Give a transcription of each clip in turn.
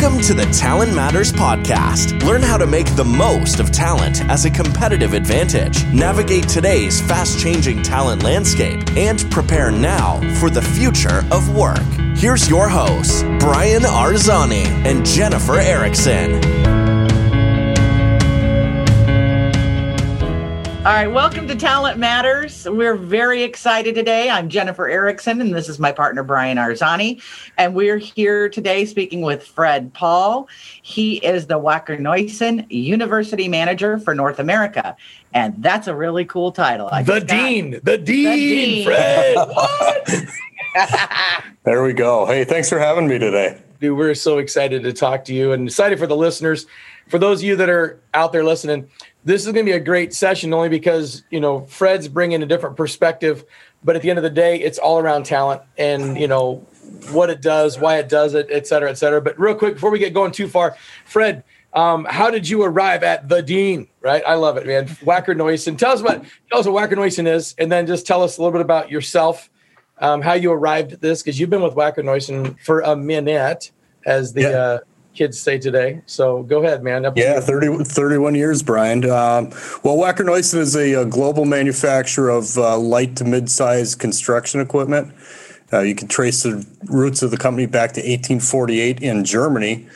Welcome to the Talent Matters Podcast. Learn how to make the most of talent as a competitive advantage, navigate today's fast changing talent landscape, and prepare now for the future of work. Here's your hosts, Brian Arzani and Jennifer Erickson. All right, welcome to Talent Matters. We're very excited today. I'm Jennifer Erickson, and this is my partner, Brian Arzani. And we're here today speaking with Fred Paul. He is the Wacker Neuson University Manager for North America. And that's a really cool title. I the, dean, the, dean, the Dean, Fred. there we go. Hey, thanks for having me today. Dude, we're so excited to talk to you and excited for the listeners. For those of you that are out there listening, this is going to be a great session only because you know Fred's bringing a different perspective, but at the end of the day, it's all around talent and you know what it does, why it does it, et cetera, et cetera. But real quick, before we get going too far, Fred, um, how did you arrive at the dean? Right, I love it, man. Wacker Neuson. Tell us what tell us what Wacker Neuson is, and then just tell us a little bit about yourself, um, how you arrived at this, because you've been with Wacker Neuson for a minute as the yeah. uh, kids say today. So go ahead, man. yeah, 30, 31 years, Brian. Um, well, Wacker Neuson is a, a, global manufacturer of uh, light to mid-sized construction equipment. Uh, you can trace the roots of the company back to 1848 in Germany.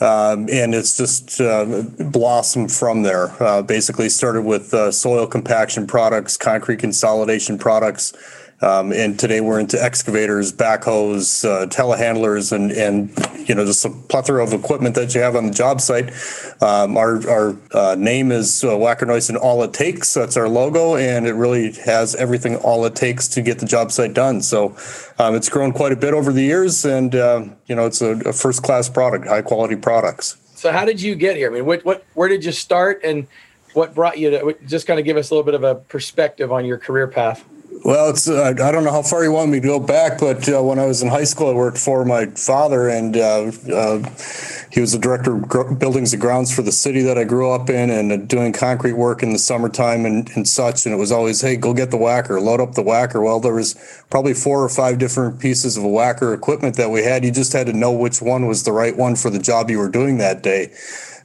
Um, and it's just uh, blossomed from there. Uh, basically, started with uh, soil compaction products, concrete consolidation products, um, and today we're into excavators, backhoes, uh, telehandlers, and and you know just a plethora of equipment that you have on the job site. Um, our our uh, name is uh, Wacker Neuson All It Takes. That's our logo, and it really has everything all it takes to get the job site done. So um, it's grown quite a bit over the years, and uh, you know it's a, a first class product, high quality products. So how did you get here? I mean, what what where did you start, and what brought you to just kind of give us a little bit of a perspective on your career path? Well, it's uh, I don't know how far you want me to go back, but uh, when I was in high school, I worked for my father, and uh, uh he was the director of buildings and grounds for the city that I grew up in, and uh, doing concrete work in the summertime and, and such. And it was always, hey, go get the whacker, load up the whacker. Well, there was probably four or five different pieces of whacker equipment that we had. You just had to know which one was the right one for the job you were doing that day.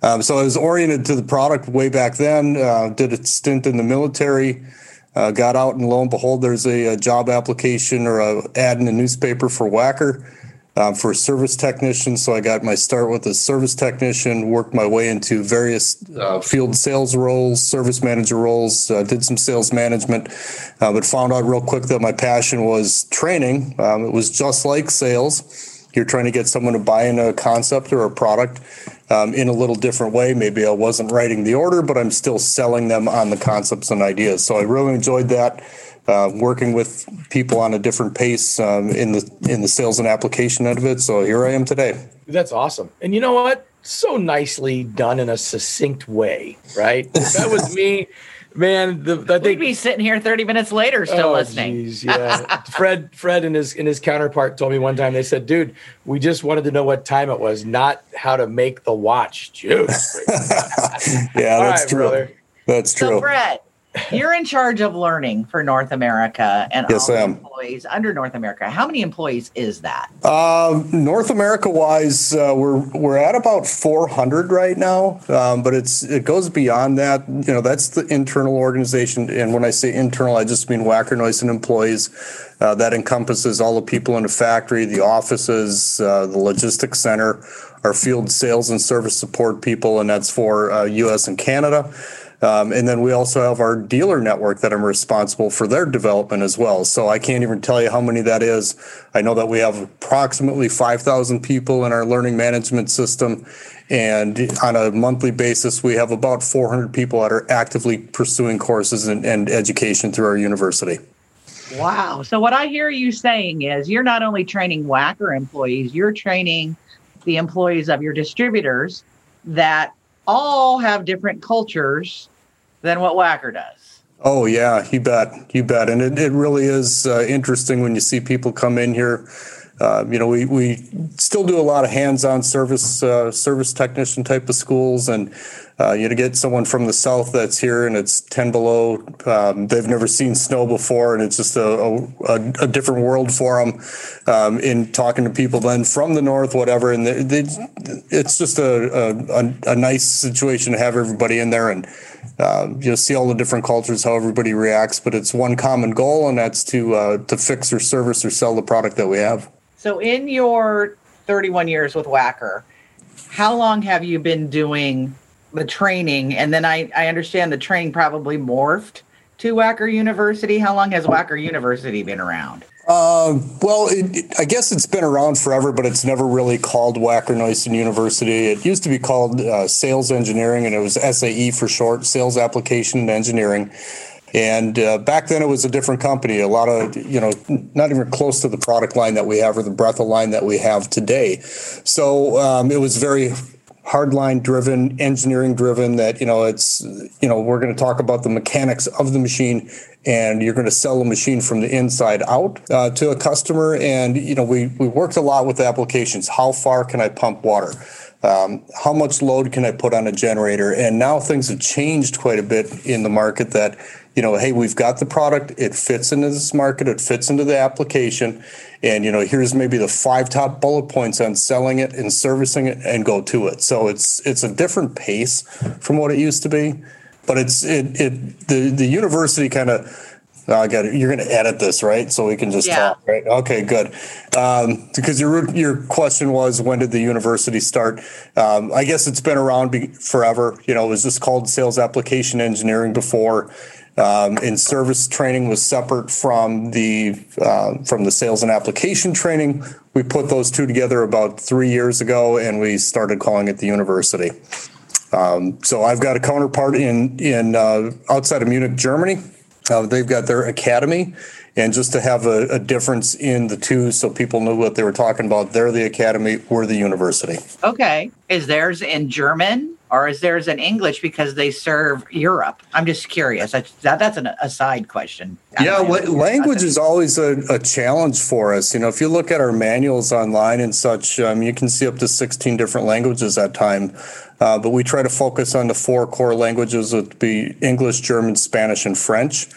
Um, so I was oriented to the product way back then. Did a stint in the military. Uh, got out and lo and behold, there's a, a job application or a ad in the newspaper for Wacker um, for a service technician. So I got my start with a service technician, worked my way into various uh, field sales roles, service manager roles, uh, did some sales management, uh, but found out real quick that my passion was training. Um, it was just like sales. You're trying to get someone to buy in a concept or a product um, in a little different way. Maybe I wasn't writing the order, but I'm still selling them on the concepts and ideas. So I really enjoyed that. Uh, working with people on a different pace um, in the in the sales and application end of it. So here I am today. That's awesome. And you know what? So nicely done in a succinct way, right? that was me man, the, I think we'd be sitting here 30 minutes later still oh, listening. Geez, yeah. Fred, Fred and his and his counterpart told me one time, they said, dude, we just wanted to know what time it was, not how to make the watch. Juice. yeah, that's right, true. Brother. That's true. So Fred, you're in charge of learning for North America and yes, all employees under North America. How many employees is that? Uh, North America wise, uh, we're we're at about 400 right now, um, but it's it goes beyond that. You know, that's the internal organization, and when I say internal, I just mean Wacker Neuson employees. Uh, that encompasses all the people in the factory, the offices, uh, the logistics center, our field sales and service support people, and that's for U.S. Uh, and Canada. Um, and then we also have our dealer network that I'm responsible for their development as well. So I can't even tell you how many that is. I know that we have approximately 5,000 people in our learning management system. And on a monthly basis, we have about 400 people that are actively pursuing courses and, and education through our university. Wow. So, what I hear you saying is you're not only training Wacker employees, you're training the employees of your distributors that all have different cultures than what Wacker does. Oh yeah, you bet, you bet, and it, it really is uh, interesting when you see people come in here. Uh, you know, we, we still do a lot of hands-on service uh, service technician type of schools, and Uh, you to get someone from the south that's here and it's 10 below, um, they've never seen snow before, and it's just a, a, a different world for them. Um, in talking to people then from the north, whatever, and they, they, it's just a, a, nice situation to have everybody in there and uh, you'll see all the different cultures, how everybody reacts, but it's one common goal, and that's to uh, to fix or service or sell the product that we have. So, in your 31 years with Wacker, how long have you been doing the training? And then I, I understand the training probably morphed to Wacker University. How long has Wacker University been around? Uh, well, it, it, I guess it's been around forever, but it's never really called Wacker Neuson University. It used to be called uh, Sales Engineering, and it was SAE for short, Sales Application and Engineering. And uh, back then, it was a different company. A lot of, you know, not even close to the product line that we have or the breadth of line that we have today. So um, it was very hardline driven, engineering driven. That you know, it's you know, we're going to talk about the mechanics of the machine and you're going to sell a machine from the inside out uh, to a customer. And you know, we we worked a lot with applications. How far can I pump water? Um, how much load can I put on a generator? And now things have changed quite a bit in the market. That you know, hey, we've got the product. It fits into this market. It fits into the application. And you know, here's maybe the five top bullet points on selling it and servicing it, and go to it. So it's it's a different pace from what it used to be but it's it it the the university kind of oh, I got it. You're going to edit this, right? So we can just yeah. talk, right? Okay, good. Um, because your your question was when did the university start? Um, I guess it's been around be- forever. You know, it was just called sales application engineering before. Um, and service training was separate from the uh, from the sales and application training. We put those two together about three years ago, and we started calling it the university. Um, so I've got a counterpart in in uh, outside of Munich, Germany. Uh, they've got their academy, and just to have a, a, difference in the two, so people knew what they were talking about. They're the academy. We're the university. Okay, is theirs in German? Or is theirs in English because they serve Europe? I'm just curious. that, that's an aside question. Yeah, language is always a, a, challenge for us. You know, if you look at our manuals online and such, um, you can see up to 16 different languages at time. Uh, but we try to focus on the four core languages, would be English, German, Spanish, and French.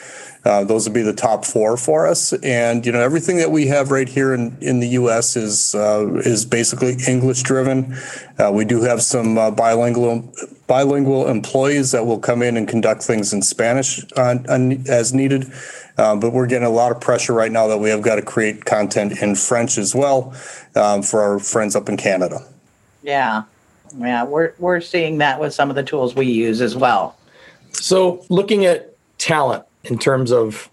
Uh, those would be the top four for us. And you know everything that we have right here in, in the U.S. is uh, is basically English driven. Uh, we do have some uh, bilingual bilingual employees that will come in and conduct things in Spanish on, on, as needed. Uh, but we're getting a lot of pressure right now that we have got to create content in French as well um, for our friends up in Canada. Yeah, yeah, we're we're seeing that with some of the tools we use as well. So, looking at talent in terms of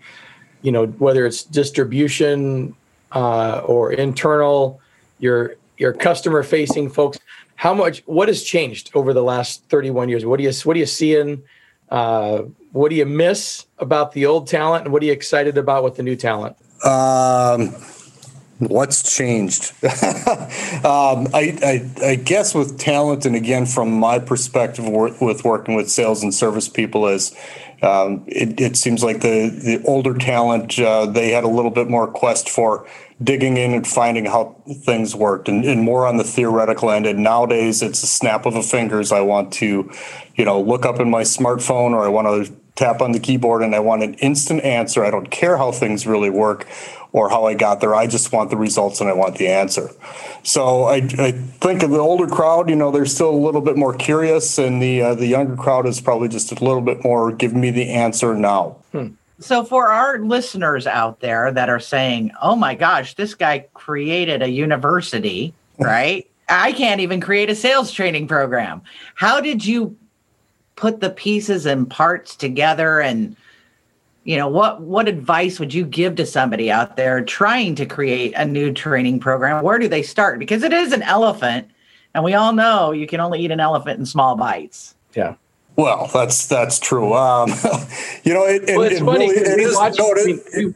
you know whether it's distribution uh, or internal your your customer facing folks how much what has changed over the last 31 years? What do you what are you seeing uh, what do you miss about the old talent and what are you excited about with the new talent? Um, what's changed? Um, I, I, I, guess with talent and again from my perspective with working with sales and service people is um, it, it, seems like the the older talent uh, they had a little bit more quest for digging in and finding how things worked and, and, more on the theoretical end. And nowadays it's a snap of a fingers. I want to you know look up in my smartphone or i want to tap on the keyboard and i want an instant answer i don't care how things really work or how I got there. I just want the results and I want the answer. So I, I think of the older crowd, you know, they're still a little bit more curious, and the uh, the younger crowd is probably just a little bit more give me the answer now. Hmm. So for our listeners out there that are saying, "Oh my gosh, this guy created a university," right? I can't even create a sales training program. How did you put the pieces and parts together and you know what what advice would you give to somebody out there trying to create a new training program? Where do they start? Because it is an elephant and we all know you can only eat an elephant in small bites. Yeah. Well that's that's true. Um, you know it, well, it's it funny, really, it is, watched, no, it,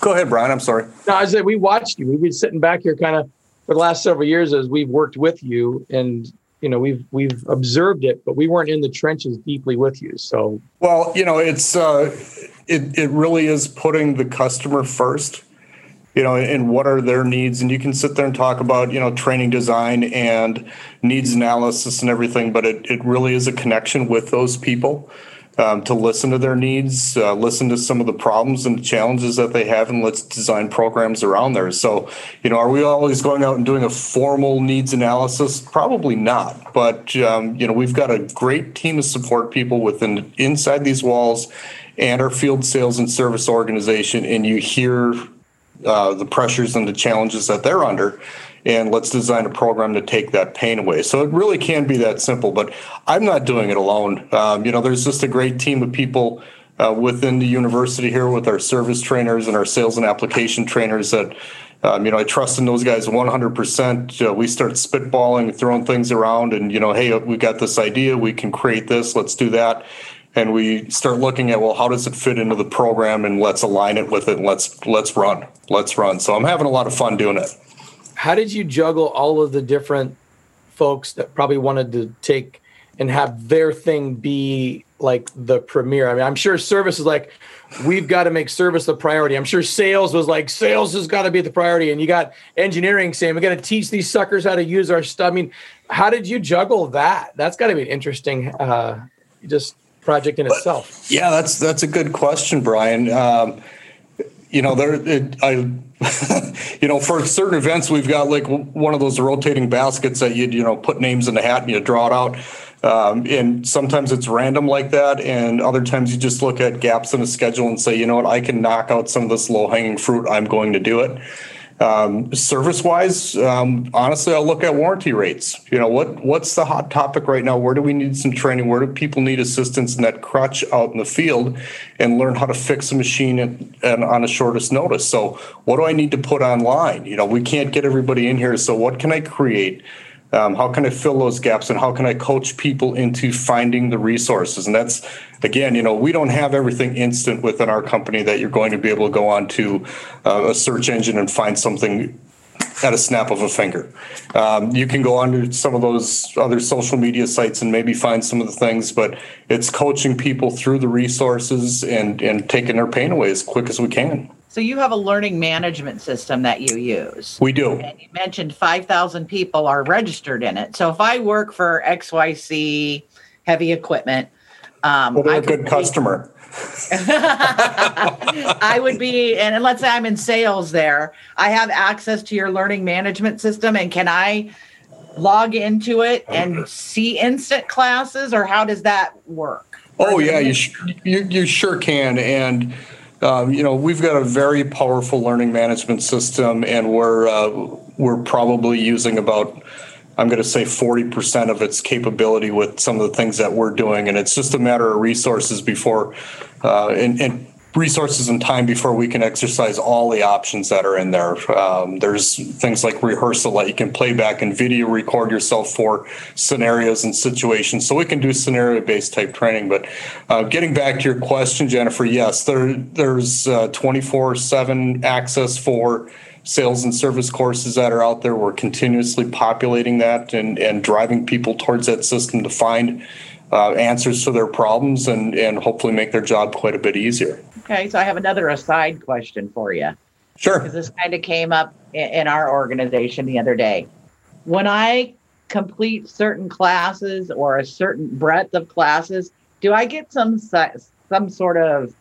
go ahead brian i'm sorry. No i said we watched you. We've been sitting back here kind of for the last several years as we've worked with you and you know we've we've observed it but we weren't in the trenches deeply with you so well you know it's uh it, it really is putting the customer first you know, and what are their needs. And you can sit there and talk about, you know, training design and needs analysis and everything, but it, it really is a connection with those people um, to listen to their needs, uh, listen to some of the problems and challenges that they have, and let's design programs around there. So, you know, are we always going out and doing a formal needs analysis? Probably not. But um, you know, we've got a great team of support people within inside these walls, and our field sales and service organization, and you hear uh, the pressures and the challenges that they're under and let's design a program to take that pain away. So it really can be that simple, but I'm not doing it alone. Um, you know, there's just a great team of people uh, within the university here with our service trainers and our sales and application trainers that. Um, you know, I trust in those guys 100%. Uh, we start spitballing, throwing things around, and you know, hey, we got this idea. We can create this. Let's do that and we start looking at well how does it fit into the program and let's align it with it and let's let's run let's run so i'm having a lot of fun doing it how did you juggle all of the different folks that probably wanted to take and have their thing be like the premier? I mean, I'm sure service is like, we've got to make service the priority. I'm sure sales was like, sales has got to be the priority. And you got engineering saying, we got to teach these suckers how to use our stuff. I mean, how did you juggle that? That's got to be an interesting, uh, just project in itself. Yeah, that's that's a good question, Brian. Um, you know, there, it, I you know, for certain events, we've got like one of those rotating baskets that you you know put names in the hat and you draw it out. Um, and sometimes it's random like that, and other times you just look at gaps in a schedule and say, you know what, I can knock out some of this low hanging fruit. I'm going to do it. Um, service wise, um, honestly, I'll look at warranty rates. You know, what what's the hot topic right now? Where do we need some training? Where do people need assistance in that crutch out in the field and learn how to fix a machine and, and on the shortest notice? So, what do I need to put online? You know, we can't get everybody in here. So, what can I create? Um, how can I fill those gaps and how can I coach people into finding the resources? And that's, again, you know, we don't have everything instant within our company that you're going to be able to go on to uh, a search engine and find something at a snap of a finger. Um, you can go onto some of those other social media sites and maybe find some of the things, but it's coaching people through the resources and, and taking their pain away as quick as we can. So you have a learning management system that you use. We do. And you mentioned 5,000 people are registered in it. So if I work for XYC heavy equipment, um, well, they're a good customer. I would be, and let's say I'm in sales there, I have access to your learning management system, and can I log into it and see instant classes, or how does that work? Oh yeah, you, sh- you you sure can, and um, you know, we've got a very powerful learning management system, and we're uh, we're probably using about I'm going to say 40% of its capability with some of the things that we're doing, and it's just a matter of resources before uh, and, and resources and time before we can exercise all the options that are in there. Um, there's things like rehearsal that you can play back and video record yourself for scenarios and situations. So we can do scenario based type training. But uh, getting back to your question, Jennifer, yes, there there's 24 uh, 7 access for sales and service courses that are out there. We're continuously populating that and, and driving people towards that system to find uh, answers to their problems and, and hopefully make their job quite a bit easier. Okay, so I have another aside question for you. Sure. Because this kind of came up in, our organization the other day. When I complete certain classes or a certain breadth of classes, do I get some some sort of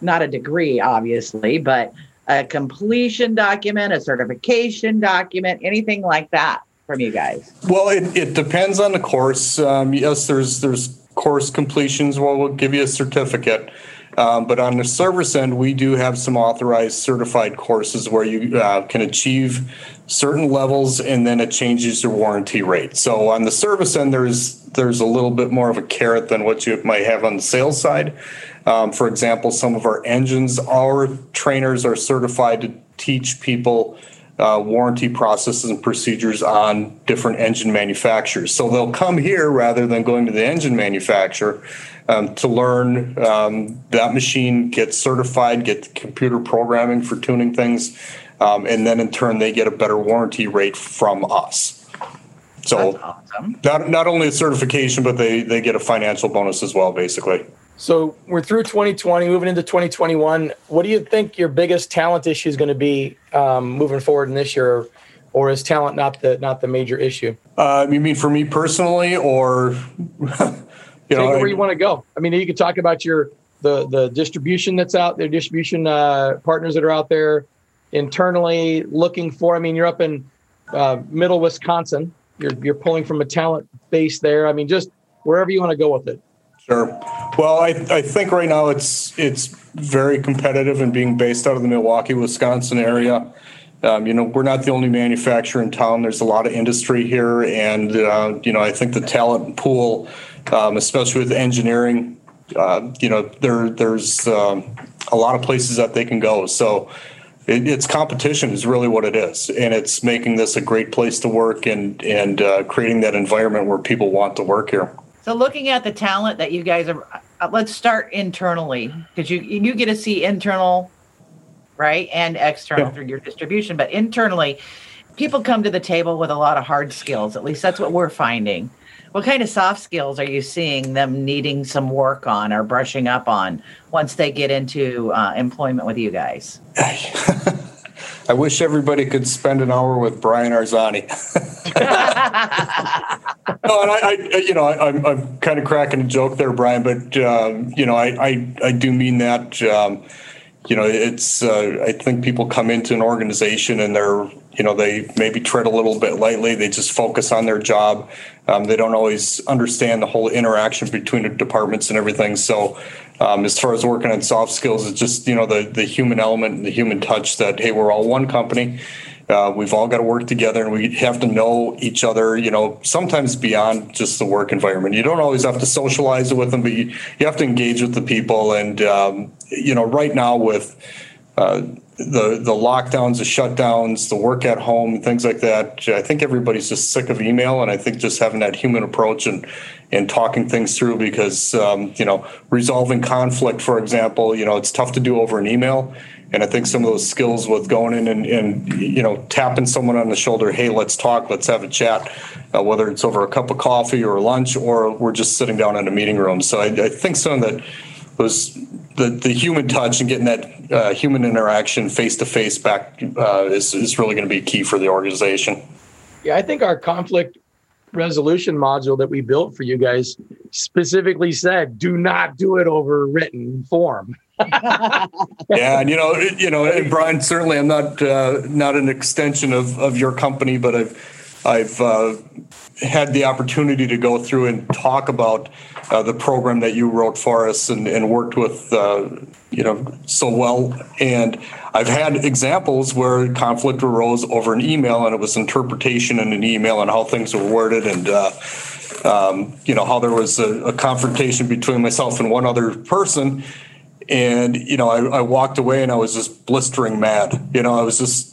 not a degree, obviously, but a completion document, a certification document, anything like that from you guys? Well, it, it depends on the course. Um, yes, there's there's course completions. Well, we'll give you a certificate. Um, but on the service end, we do have some authorized certified courses where you uh, can achieve certain levels and then it changes your warranty rate. So on the service end, there's there's a little bit more of a carrot than what you might have on the sales side. Um, for example, some of our engines, our trainers are certified to teach people uh, warranty processes and procedures on different engine manufacturers. So they'll come here rather than going to the engine manufacturer um, to learn um, that machine, get certified, get the computer programming for tuning things, um, and then in turn they get a better warranty rate from us. So awesome. not not only a certification, but they they get a financial bonus as well, basically. So we're through 2020, moving into 2021. What do you think your biggest talent issue is going to be um, moving forward in this year, or is talent not the not the major issue? Uh, you mean for me personally, or you know, where I, you want to go? I mean, you could talk about your the the distribution that's out there, distribution uh, partners that are out there internally looking for. I mean, you're up in uh, middle Wisconsin. You're you're pulling from a talent base there. I mean, just wherever you want to go with it. Sure. Well, I, I think right now it's it's very competitive and being based out of the Milwaukee, Wisconsin area. Um, you know, we're not the only manufacturer in town. There's a lot of industry here, and uh, you know, I think the talent pool, um, especially with engineering, uh, you know, there there's um, a lot of places that they can go. So, it, it's competition is really what it is, and it's making this a great place to work and and uh, creating that environment where people want to work here. So looking at the talent that you guys are, uh, let's start internally because you you get to see internal, right, and external yeah. through your distribution. But internally, people come to the table with a lot of hard skills. At least that's what we're finding. What kind of soft skills are you seeing them needing some work on or brushing up on once they get into uh, employment with you guys? I wish everybody could spend an hour with Brian Arzani. no, and I, I, you know, I, am I'm kind of cracking a joke there, Brian, but um, you know, I, I, I do mean that. Um, you know, it's. Uh, I think people come into an organization and they're, you know, they maybe tread a little bit lightly. They just focus on their job. Um, they don't always understand the whole interaction between the departments and everything. So, um, as far as working on soft skills, it's just you know the the human element, and the human touch. That hey, we're all one company. Uh, we've all got to work together, and we have to know each other. You know, sometimes beyond just the work environment. You don't always have to socialize with them, but you you have to engage with the people. And um, you know, right now with uh, the the lockdowns, the shutdowns, the work at home, things like that. I think everybody's just sick of email, and I think just having that human approach and and talking things through because um, you know resolving conflict, for example, you know it's tough to do over an email. And I think some of those skills with going in and, and you know tapping someone on the shoulder, hey, let's talk, let's have a chat, uh, whether it's over a cup of coffee or lunch or we're just sitting down in a meeting room. So I, I think some of that was the, the human touch and getting that uh, human interaction face to face back uh, is, is really going to be key for the organization. Yeah, I think our conflict resolution module that we built for you guys specifically said do not do it over written form. Yeah and you know you know and brian certainly i'm not uh, not an extension of of your company but i've i've uh, had the opportunity to go through and talk about uh, the program that you wrote for us and, and worked with uh, you know so well. And i've had examples where conflict arose over an email and it was interpretation in an email and how things were worded and uh, um, you know how there was a, a, confrontation between myself and one other person. And you know I, I walked away and i was just blistering mad. You know i was just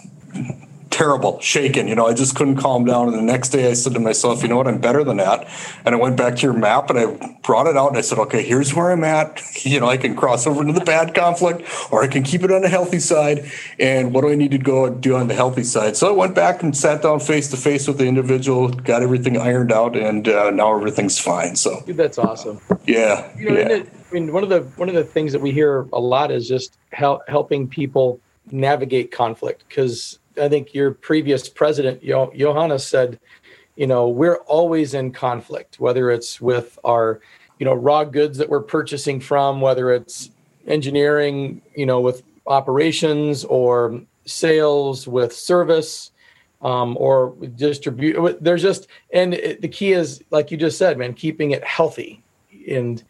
terrible, shaken. You know, I just couldn't calm down. And the next day I said to myself, you know what, I'm better than that. And I went back to your map and I brought it out and I said, okay, here's where I'm at. You know, I can cross over into the bad conflict or I can keep it on the healthy side. And what do I need to go do on the healthy side? So I went back and sat down face to face with the individual, got everything ironed out, and uh, now everything's fine. So that's awesome. Yeah. You know, yeah. I mean, one of the one of the things that we hear a lot is just help, helping people navigate conflict because I think your previous president, Johannes, said, you know, we're always in conflict, whether it's with our, you know, raw goods that we're purchasing from, whether it's engineering, you know, with operations or sales with service um, or distribute. There's just, and it, the key is, like you just said, man, keeping it healthy. And,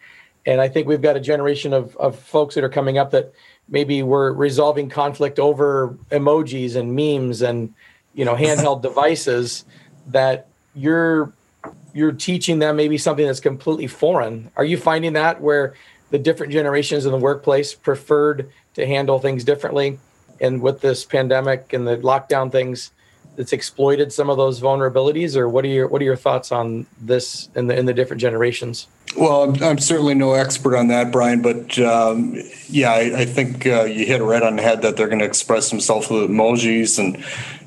and I think we've got a generation of, of folks that are coming up that, maybe we're resolving conflict over emojis and memes and you know handheld devices that you're you're teaching them maybe something that's completely foreign. Are you finding that where the different generations in the workplace preferred to handle things differently? And with this pandemic and the lockdown things it's exploited some of those vulnerabilities or what are your what are your thoughts on this in the in the different generations well, I'm certainly no expert on that, Brian, but um, yeah, I, I think uh, you hit it right on the head that they're going to express themselves with emojis and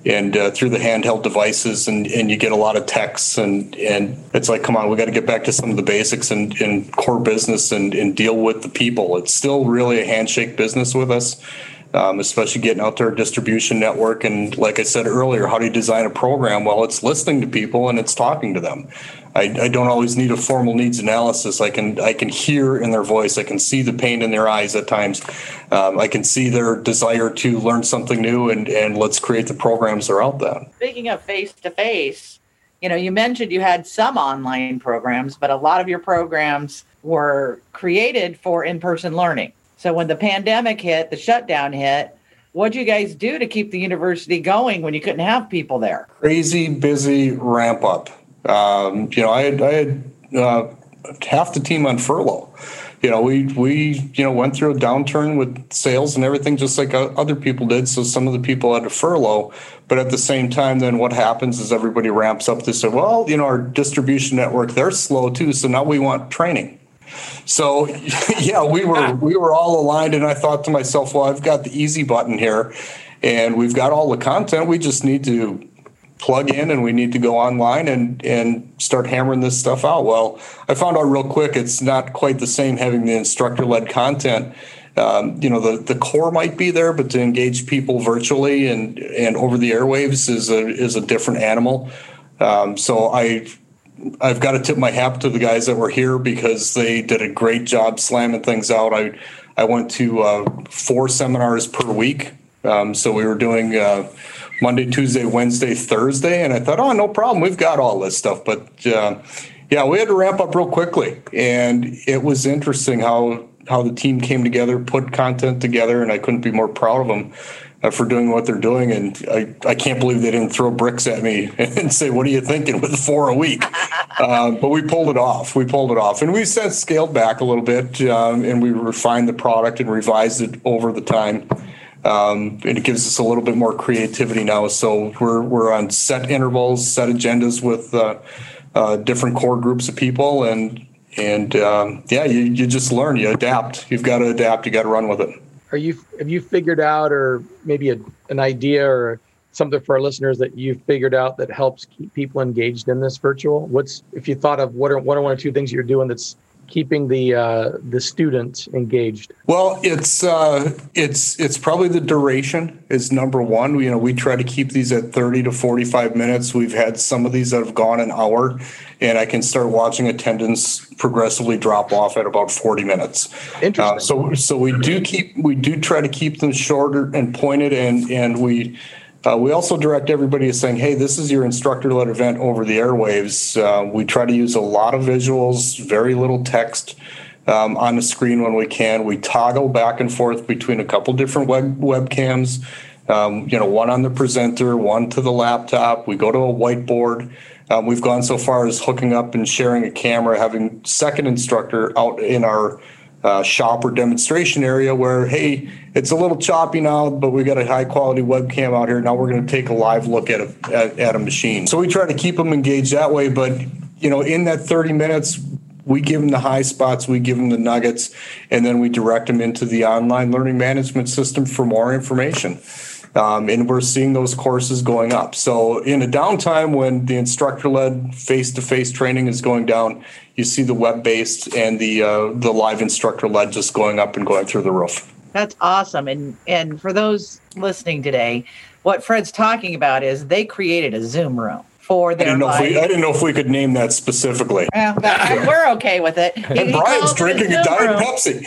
and uh, through the handheld devices and, and you get a lot of texts and and it's like come on we got to get back to some of the basics and, and core business and, and deal with the people. It's still really a handshake business with us um, especially getting out there distribution network and like i said earlier how do you design a program well it's listening to people and it's talking to them I, I, don't always need a formal needs analysis. I can I can hear in their voice. I can see the pain in their eyes at times. Um, I can see their desire to learn something new and and let's create the programs that. Speaking of face to face, you know, you mentioned you had some online programs, but a lot of your programs were created for in person learning. So when the pandemic hit, the shutdown hit, what'd you guys do to keep the university going when you couldn't have people there? Crazy busy ramp up. Um, you know, I had, I had uh, half the team on furlough. You know, we we you know went through a downturn with sales and everything, just like other people did. So some of the people had to furlough, but at the same time, then what happens is everybody ramps up. They say, well, you know, our distribution network they're slow too, so now we want training. So yeah, we were we were all aligned, and I thought to myself, well, I've got the easy button here, and we've got all the content. We just need to plug in and we need to go online and and start hammering this stuff out. Well, I found out real quick it's not quite the same having the instructor led content. Um, you know the the core might be there, but to engage people virtually and and over the airwaves is a is a different animal. Um, so I I've got to tip my hat to the guys that were here because they did a great job slamming things out. I I went to uh, four seminars per week, um, so we were doing. Uh, Monday, Tuesday, Wednesday, Thursday, and I thought, oh, no problem, we've got all this stuff. But uh, yeah, we had to ramp up real quickly, and it was interesting how how the team came together, put content together, and I couldn't be more proud of them uh, for doing what they're doing. And I, I can't believe they didn't throw bricks at me and say, "What are you thinking with four a week?" uh, but we pulled it off. We pulled it off, and we've since scaled back a little bit, um, and we refined the product and revised it over the time. Um, and it gives us a little bit more creativity now. So we're we're on set intervals, set agendas with uh, uh, different core groups of people, and and um, yeah, you, you just learn, you adapt. You've got to adapt. You got to run with it. Are you have you figured out, or maybe a, an idea or something for our listeners that you've figured out that helps keep people engaged in this virtual? What's if you thought of what are one or one or two things you're doing that's keeping the uh, the students engaged? Well, it's uh, it's it's probably the duration is number one. You know, we try to keep these at thirty to forty five minutes. We've had some of these that have gone an hour, and I can start watching attendance progressively drop off at about forty minutes. Interesting. Uh, so so we do keep we do try to keep them shorter and pointed, and and we uh, we also direct everybody to saying, hey, this is your instructor led event over the airwaves. Uh, we try to use a lot of visuals, very little text um, on the screen when we can. We toggle back and forth between a couple different web webcams. Um, you know, one on the presenter, one to the laptop. We go to a whiteboard. Um, we've gone so far as hooking up and sharing a camera, having second instructor out in our uh, shop or demonstration area where, hey, it's a little choppy now, but we got a high quality webcam out here. Now we're going to take a live look at a, at, at a machine. So we try to keep them engaged that way. But, you know, in that 30 minutes, we give them the high spots, we give them the nuggets, and then we direct them into the online learning management system for more information. Um, and we're seeing those courses going up. So, in a downtime when the instructor led face to face training is going down, you see the web based and the uh, the live instructor led just going up and going through the roof. That's awesome. And and for those listening today, what Fred's talking about is they created a Zoom room for their I didn't, know if we, I didn't know if we could name that specifically. Well, that, we're okay with it. and Brian's drinking a Diet Pepsi.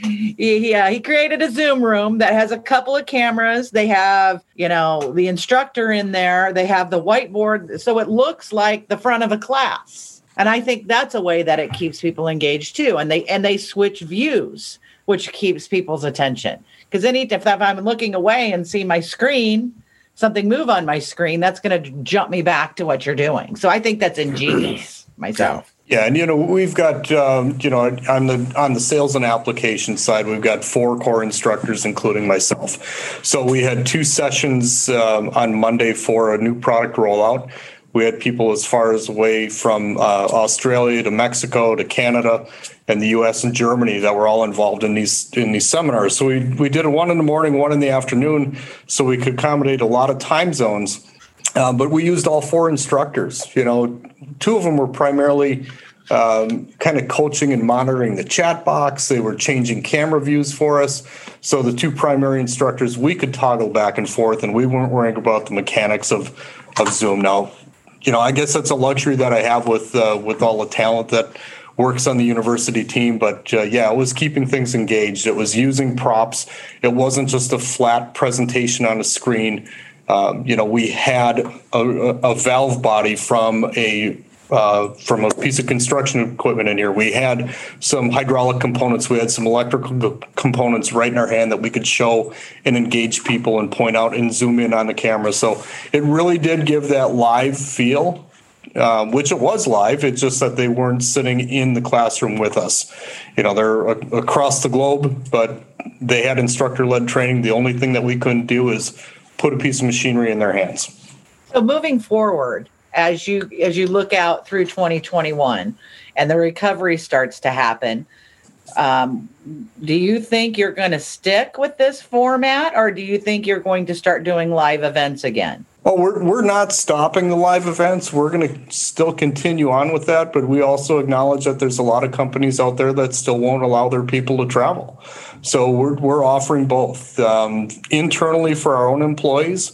yeah, uh, he created a Zoom room that has a couple of cameras. They have, you know, the instructor in there. They have the whiteboard, so it looks like the front of a class. And I think that's a way that it keeps people engaged too. And they and they switch views, which keeps people's attention. Because any if I'm looking away and see my screen, something move on my screen, that's going to jump me back to what you're doing. So I think that's ingenious myself. Yeah, and you know we've got um, you know on the on the sales and application side we've got four core instructors, including myself. So we had two sessions um, on Monday for a new product rollout. We had people as far as away from uh, Australia to Mexico to Canada and the U.S. and Germany that were all involved in these in these seminars. So we we did one in the morning, one in the afternoon, so we could accommodate a lot of time zones. Uh, but we used all four instructors. You know, two of them were primarily um, kind of coaching and monitoring the chat box. They were changing camera views for us. So the two primary instructors, we could toggle back and forth, and we weren't worrying about the mechanics of of Zoom. Now, you know, I guess that's a luxury that I have with uh, with all the talent that works on the university team. But uh, yeah, it was keeping things engaged. It was using props. It wasn't just a flat presentation on a screen. Um, you know, we had a, a valve body from a uh, from a piece of construction equipment in here. We had some hydraulic components. We had some electrical components right in our hand that we could show and engage people and point out and zoom in on the camera. So it really did give that live feel. Um, which it was live. It's just that they weren't sitting in the classroom with us. You know, they're a- across the globe, but they had instructor led training. The only thing that we couldn't do is put a piece of machinery in their hands. So moving forward, as you as you look out through 2021 and the recovery starts to happen um, do you think you're going to stick with this format or do you think you're going to start doing live events again well, we're, we're not stopping the live events. We're going to still continue on with that, but we also acknowledge that there's a lot of companies out there that still won't allow their people to travel. So we're, we're offering both um, internally for our own employees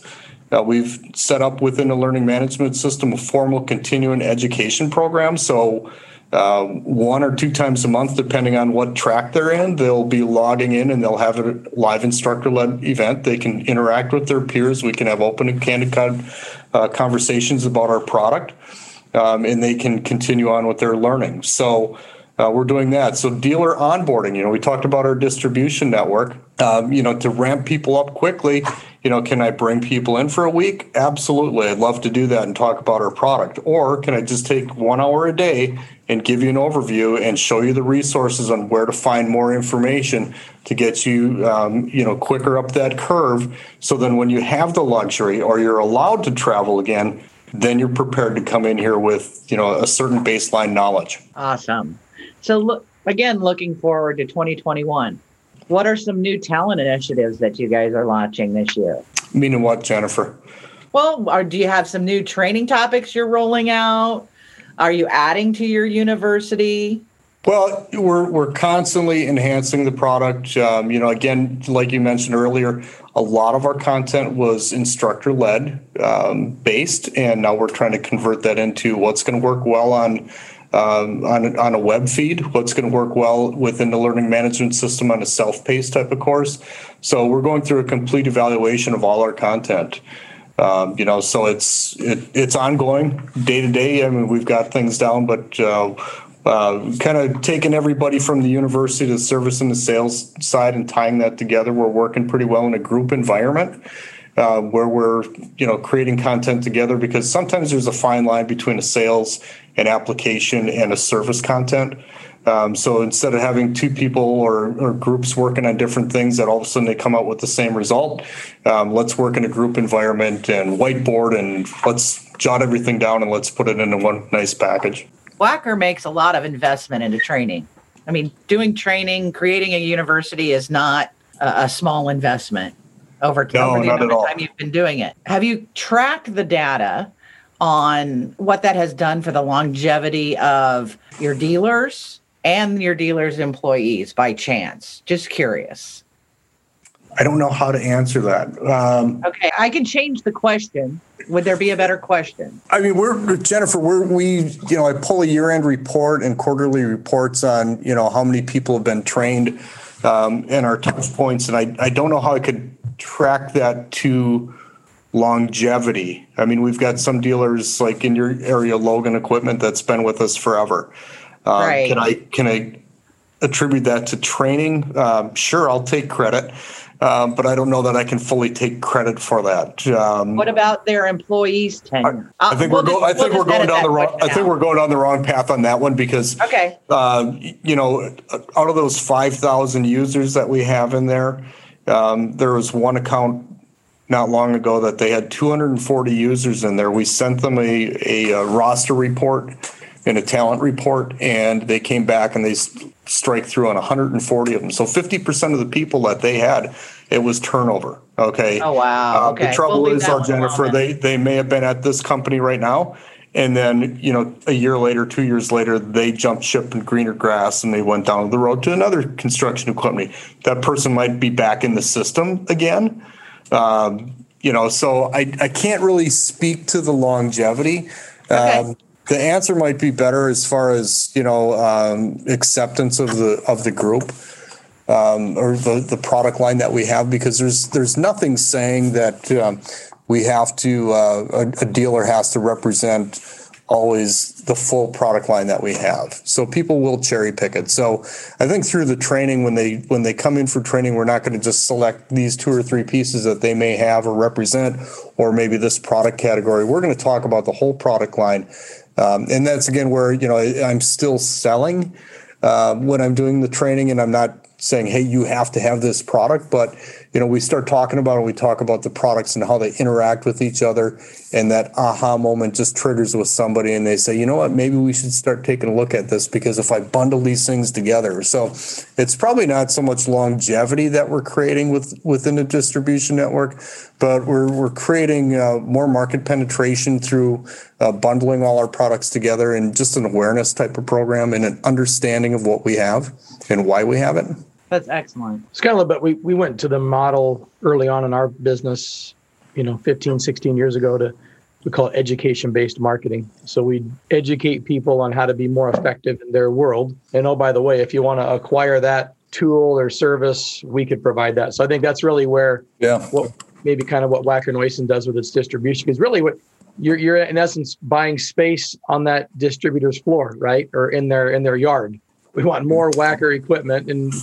uh, we've set up within the learning management system a formal continuing education program. So, uh, one or two times a month, depending on what track they're in, they'll be logging in and they'll have a live instructor led event. They can interact with their peers. We can have open and candid uh, conversations about our product, um, and they can continue on with their learning. So, uh, we're doing that. So dealer onboarding, you know, we talked about our distribution network. Um, you know, to ramp people up quickly, you know, can I bring people in for a week? Absolutely. I'd love to do that and talk about our product. Or can I just take one hour a day and give you an overview and show you the resources on where to find more information to get you, um, you know, quicker up that curve. So then when you have the luxury or you're allowed to travel again, then you're prepared to come in here with, you know, a certain baseline knowledge. Awesome. So look again, looking forward to 2021. What are some new talent initiatives that you guys are launching this year? Meaning what, Jennifer? Well, are, do you have some new training topics you're rolling out? Are you adding to your university? Well, we're we're constantly enhancing the product. Um, you know, again, like you mentioned earlier, a lot of our content was instructor led um, based, and now we're trying to convert that into what's going to work well on um, on, on a web feed, what's going to work well within the learning management system on a self-paced type of course. So we're going through a complete evaluation of all our content. Um, you know, so it's it, it's ongoing day to day. I mean, we've got things down, but uh, uh, kind of taking everybody from the university to the service and the sales side and tying that together. We're working pretty well in a group environment uh, where we're you know creating content together because sometimes there's a fine line between a sales and application and a service content. Um, so instead of having two people or, or, groups working on different things that all of a sudden they come out with the same result, um, let's work in a group environment and whiteboard and let's jot everything down and let's put it into one nice package. Wacker makes a lot of investment into training. I mean, doing training, creating a university is not a, a small investment over, no, over the amount of time you've been doing it. Have you tracked the data on what that has done for the longevity of your dealers and your dealers' employees by chance? Just curious. I don't know how to answer that. Um, okay, I can change the question. Would there be a better question? I mean, we're Jennifer. We're we you know I pull a year-end report and quarterly reports on you know how many people have been trained um, and our touch points, and I I don't know how I could track that to longevity. I mean, we've got some dealers like in your area, Logan Equipment, that's been with us forever. Um, right. Can I can I attribute that to training? Um, sure, I'll take credit, um, but I don't know that I can fully take credit for that. Um, what about their employees' tenure? I, I think we'll we're going. I think we'll we're going down the wrong. I think we're going down the wrong path on that one because okay, uh, you know, out of those five thousand users that we have in there. Um, there was one account not long ago that they had 240 users in there. We sent them a, a, a roster report and a talent report, and they came back and they strike through on 140 of them. So 50% of the people that they had, it was turnover. Okay. Oh wow. Uh, okay. The trouble We'll is, that uh, Jennifer, they they may have been at this company right now, and then you know a year later, two years later, they jumped ship in greener grass and they went down the road to another construction company. That person might be back in the system again. Um, you know, so I I can't really speak to the longevity. Okay. Um, the answer might be better as far as you know um, acceptance of the of the group um, or the, the product line that we have because there's there's nothing saying that um, we have to uh, a, a dealer has to represent always the full product line that we have. So people will cherry pick it. So i think through the training when they when they come in for training we're not going to just select these two or three pieces that they may have or represent or maybe this product category. We're going to talk about the whole product line. Um, and that's again where you know i'm still selling uh, when I'm doing the training, and I'm not saying, "Hey, you have to have this product," but you know, we start talking about it. We talk about the products and how they interact with each other, and that aha moment just triggers with somebody, and they say, "You know what? Maybe we should start taking a look at this because if I bundle these things together." So, it's probably not so much longevity that we're creating with within a distribution network, but we're we're creating uh, more market penetration through uh, bundling all our products together and just an awareness type of program and an understanding of what we have and why we have it. That's excellent. It's kind of a little bit, we, we went to the model early on in our business, you know, 15, 16 years ago to, we call it education based marketing. So we educate people on how to be more effective in their world. And oh, by the way, if you want to acquire that tool or service, we could provide that. So I think that's really where Yeah. what maybe kind of what Wacker Neuson does with its distribution because really what you're you're in essence buying space on that distributor's floor, right? Or in their in their yard. We want more Wacker equipment and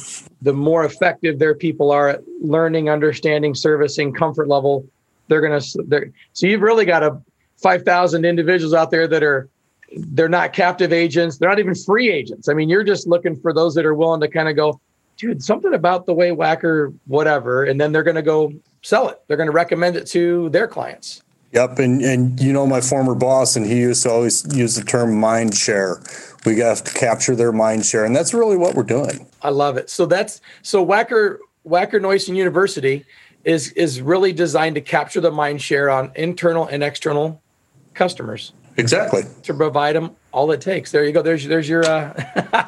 the more effective their people are at learning, understanding, servicing, comfort level, they're gonna they're so you've really got a five thousand individuals out there that are they're not captive agents, they're not even free agents. I mean, you're just looking for those that are willing to kind of go, dude, something about the way Wacker, whatever, and then they're gonna go sell it. They're gonna recommend it to their clients. Yep, and and you know my former boss, and he used to always use the term mind share. We got to capture their mind share, and that's really what we're doing. I love it. So that's so Wacker Wacker Neuson University is is really designed to capture the mind share on internal and external customers Exactly. to provide them all it takes. There you go. There's there's your. Uh...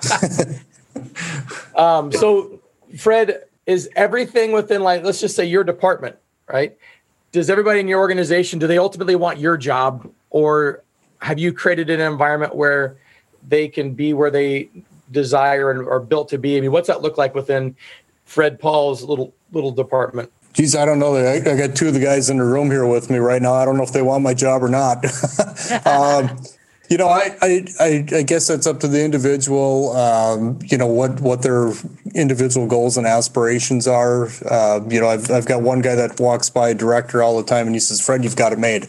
um, so Fred is everything within like let's just say your department, right? Does everybody in your organization do they ultimately want your job, or have you created an environment where they can be where they desire and are built to be? I mean, what's that look like within Fred Paul's little little department? Geez, I don't know. I, I got two of the guys in the room here with me right now. I don't know if they want my job or not. um, you know, I, I, I, guess that's up to the individual. Um, you know what what their individual goals and aspirations are. Uh, you know, I've I've got one guy that walks by a director all the time, and he says, "Fred, you've got it made."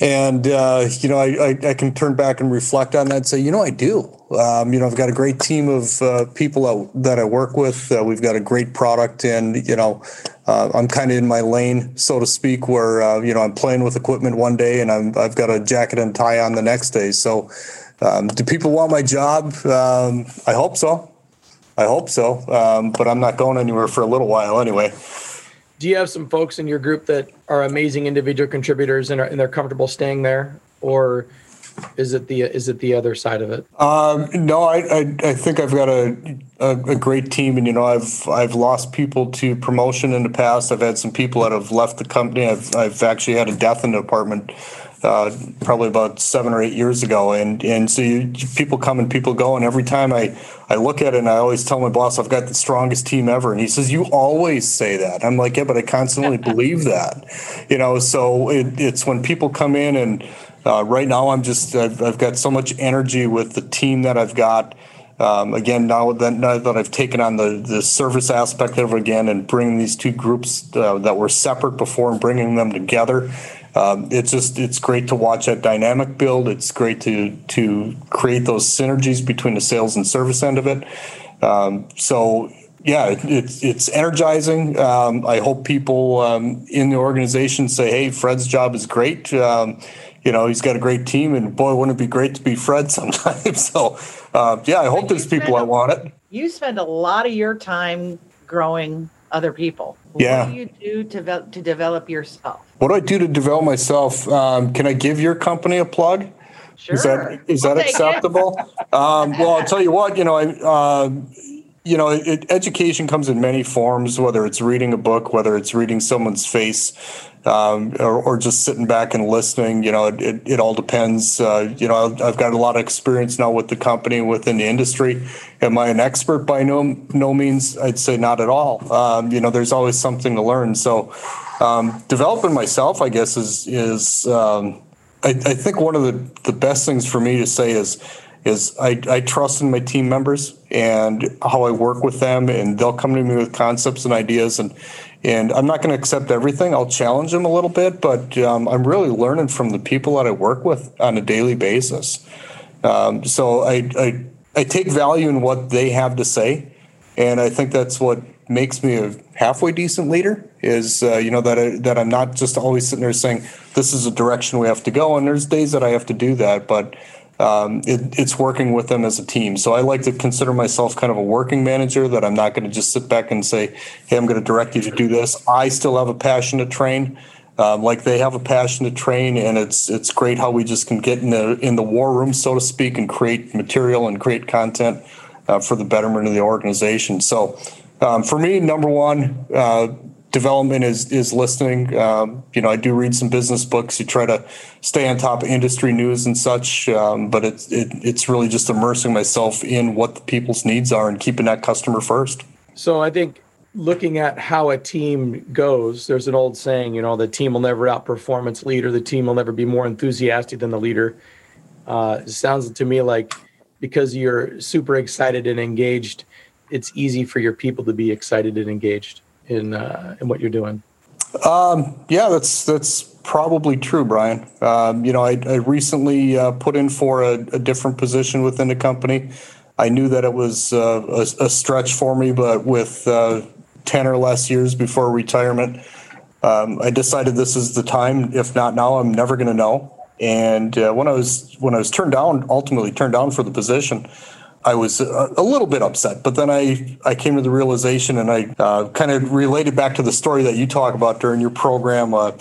And uh, you know, I, I, I can turn back and reflect on that and say, you know, I do. Um, you know, I've got a great team of uh, people that, that I work with. Uh, we've got a great product, and you know, uh, I'm kind of in my lane, so to speak, where uh, you know I'm playing with equipment one day, and I'm I've got a jacket and tie on the next day. So, um, do people want my job? Um, I hope so. I hope so, um, but I'm not going anywhere for a little while anyway. Do you have some folks in your group that are amazing individual contributors and, are, and they're comfortable staying there, or is it the is it the other side of it? Um, no, I, I I think I've got a, a a great team, and you know I've I've lost people to promotion in the past. I've had some people that have left the company. I've I've actually had a death in the department. Uh, probably about seven or eight years ago, and and so you, people come and people go, and every time I I look at it, and I always tell my boss I've got the strongest team ever, and he says you always say that. I'm like, yeah, but I constantly believe that, you know. So it, it's when people come in, and uh, right now I'm just I've, I've got so much energy with the team that I've got. Um, again, now that, now that I've taken on the, the service aspect of it again and bringing these two groups uh, that were separate before and bringing them together, um, it's just it's great to watch that dynamic build. It's great to to create those synergies between the sales and service end of it. Um, so yeah, it, it's it's energizing. Um, I hope people um, in the organization say, "Hey, Fred's job is great." Um, you know, he's got a great team, and boy, wouldn't it be great to be Fred sometimes? so, uh, yeah, I hope there's people that want it. You spend a lot of your time growing other people. Yeah. What do you do to, to develop yourself? What do I do to develop myself? Um, can I give your company a plug? Sure. Is that is that acceptable? um, well, I'll tell you what. You know, I, uh, you know, it, education comes in many forms. Whether it's reading a book, whether it's reading someone's face, um, or, or, just sitting back and listening. You know, it, it, it all depends. Uh, you know, I've, I've, got a lot of experience now with the company within the industry. Am I an expert by no no means? I'd say not at all. Um, you know, there's always something to learn. So, um, developing myself, I guess, is is um, I, I, think one of the, the best things for me to say is is I, I trust in my team members and how I work with them and they'll come to me with concepts and ideas and and I'm not going to accept everything. I'll challenge them a little bit, but um, I'm really learning from the people that I work with on a daily basis. Um, so I, I I take value in what they have to say, and I think that's what makes me a halfway decent leader is uh, you know that I, that I'm not just always sitting there saying this is a direction we have to go and there's days that I have to do that but um, it, it's working with them as a team. So I like to consider myself kind of a working manager that I'm not going to just sit back and say hey I'm going to direct you to do this. I still have a passion to train. Um, like they have a passion to train and it's it's great how we just can get in the in the war room so to speak and create material and create content uh, for the betterment of the organization. So um, for me, number one, uh, development is is listening. Um, you know, I do read some business books. You try to stay on top of industry news and such, um, but it's it, it's really just immersing myself in what the people's needs are and keeping that customer first. So I think looking at how a team goes, there's an old saying, you know, the team will never outperform its leader. The team will never be more enthusiastic than the leader. Uh, sounds to me like because you're super excited and engaged it's easy for your people to be excited and engaged in uh, in what you're doing. Um, yeah, that's that's probably true, Brian. Um, you know, I, I recently uh, put in for a, a, different position within the company. I knew that it was uh, a, a, stretch for me, but with uh, ten or less years before retirement, um, I decided this is the time. If not now, I'm never going to know. And uh, when I was when I was turned down, ultimately turned down for the position. I was a, a, little bit upset, but then I, I came to the realization and I uh, kind of related back to the story that you talk about during your program uh,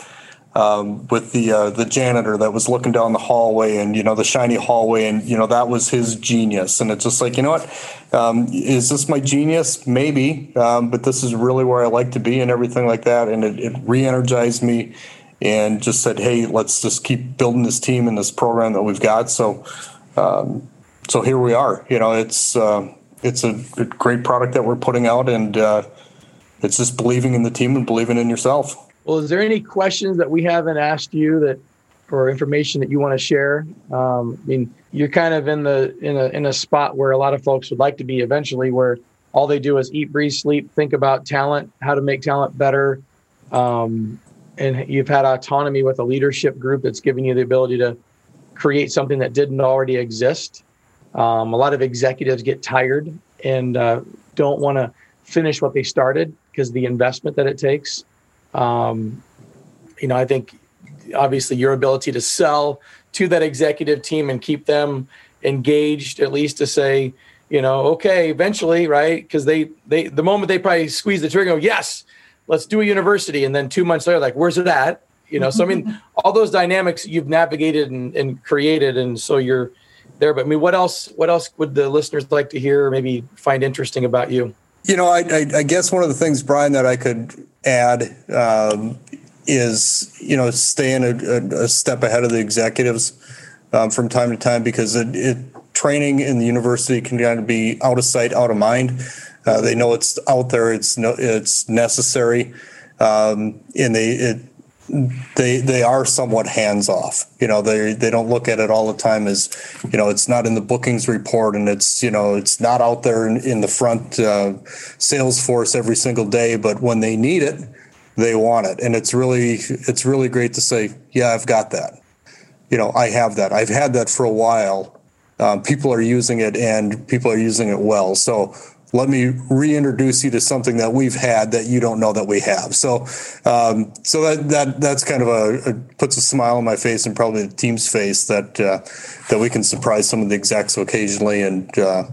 um, with the uh, the janitor that was looking down the hallway and you know the shiny hallway and you know that was his genius. And it's just like you know what? Um, is this my genius? Maybe um, but this is really where I like to be and everything like that. And it, it re-energized me and just said hey let's just keep building this team and this program that we've got. So um, so here we are. You know, it's uh, it's a great product that we're putting out, and uh, it's just believing in the team and believing in yourself. Well, is there any questions that we haven't asked you that, or information that you want to share? Um, I mean, you're kind of in the in a in a spot where a lot of folks would like to be eventually, where all they do is eat, breathe, sleep, think about talent, how to make talent better. Um, and you've had autonomy with a leadership group that's giving you the ability to create something that didn't already exist um, a lot of executives get tired and uh, don't want to finish what they started because the investment that it takes. Um, you know, I think obviously your ability to sell to that executive team and keep them engaged, at least to say, you know, okay, eventually, right? Because they they the moment they probably squeeze the trigger, go, yes, let's do a university, and then two months later, like, where's it at? You know, so I mean, all those dynamics you've navigated and, and created, and so you're there. But I mean, what else? What else would the listeners like to hear? Or maybe find interesting about you? You know, I, I, I guess one of the things, Brian, that I could add um, is you know staying a, a, a, step ahead of the executives um, from time to time because it, it, training in the university can kind of be out of sight, out of mind. Uh, they know it's out there. It's no, it's necessary, um, and they it they they are somewhat hands off. You know, they they don't look at it all the time as, you know, it's not in the bookings report and it's you know it's not out there in, in the front uh, sales force every single day. But when they need it, they want it, and it's really it's really great to say, yeah, I've got that. You know, I have that. I've had that for a while. Um, people are using it, and people are using it well. So let me reintroduce you to something that we've had that you don't know that we have. So, um, so that that that's kind of a, a, puts a smile on my face and probably the team's face that uh, that we can surprise some of the execs occasionally and uh,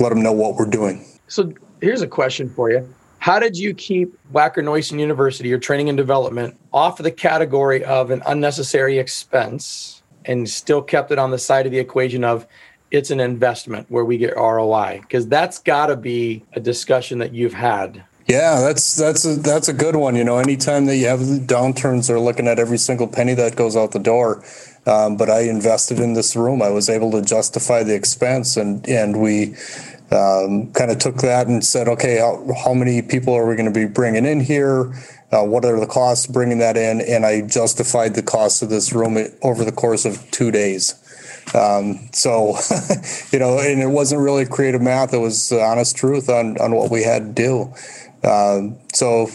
let them know what we're doing. So, here's a question for you: How did you keep Wacker Neuson University, your training and development, off of the category of an unnecessary expense, and still kept it on the side of the equation of it's an investment where we get ROI because that's got to be a discussion that you've had. Yeah, that's that's a, that's a good one. You know, anytime that you have downturns, they're looking at every single penny that goes out the door. Um, but I invested in this room. I was able to justify the expense, and and we um, kind of took that and said, okay, how, how many people are we going to be bringing in here? Uh, what are the costs bringing that in? And I justified the cost of this room over the course of two days. Um, so, you know, and it wasn't really creative math. It was honest truth on, on what we had to do. Um, so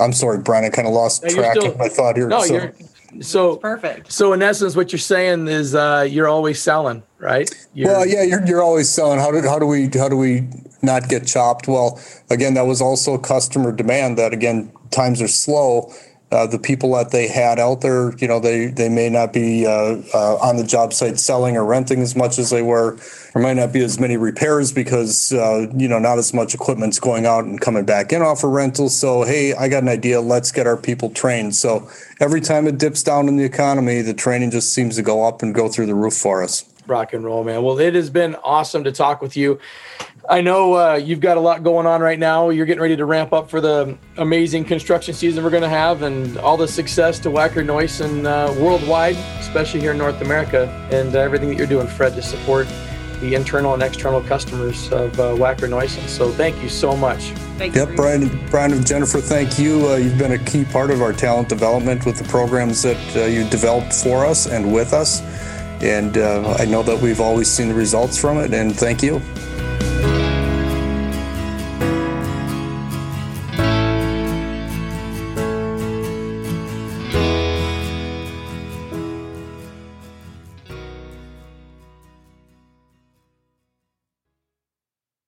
I'm sorry, Brian, I kind of lost no, track still, of my thought here. No, so. you're so perfect. So in essence, what you're saying is uh, you're always selling, right? You're, well, yeah, you're, you're always selling. How do how do we how do we not get chopped? Well, again, that was also customer demand. That again, times are slow uh, the people that they had out there, you know, they they may not be uh, uh, on the job site selling or renting as much as they were. There might not be as many repairs because uh, you know not as much equipment's going out and coming back in off of rental. So hey, I got an idea. Let's get our people trained. So every time it dips down in the economy, the training just seems to go up and go through the roof for us rock and roll, man. Well, it has been awesome to talk with you. I know uh, you've got a lot going on right now. You're getting ready to ramp up for the amazing construction season we're going to have, and all the success to Wacker Neuson uh, worldwide, especially here in North America, and uh, everything that you're doing, Fred, to support the internal and external customers of uh, Wacker Neuson. So thank you so much. Thank yep, Brian, Brian and Jennifer, thank you. Uh, you've been a key part of our talent development with the programs that uh, you developed for us and with us. And uh, I know that we've always seen the results from it, and thank you.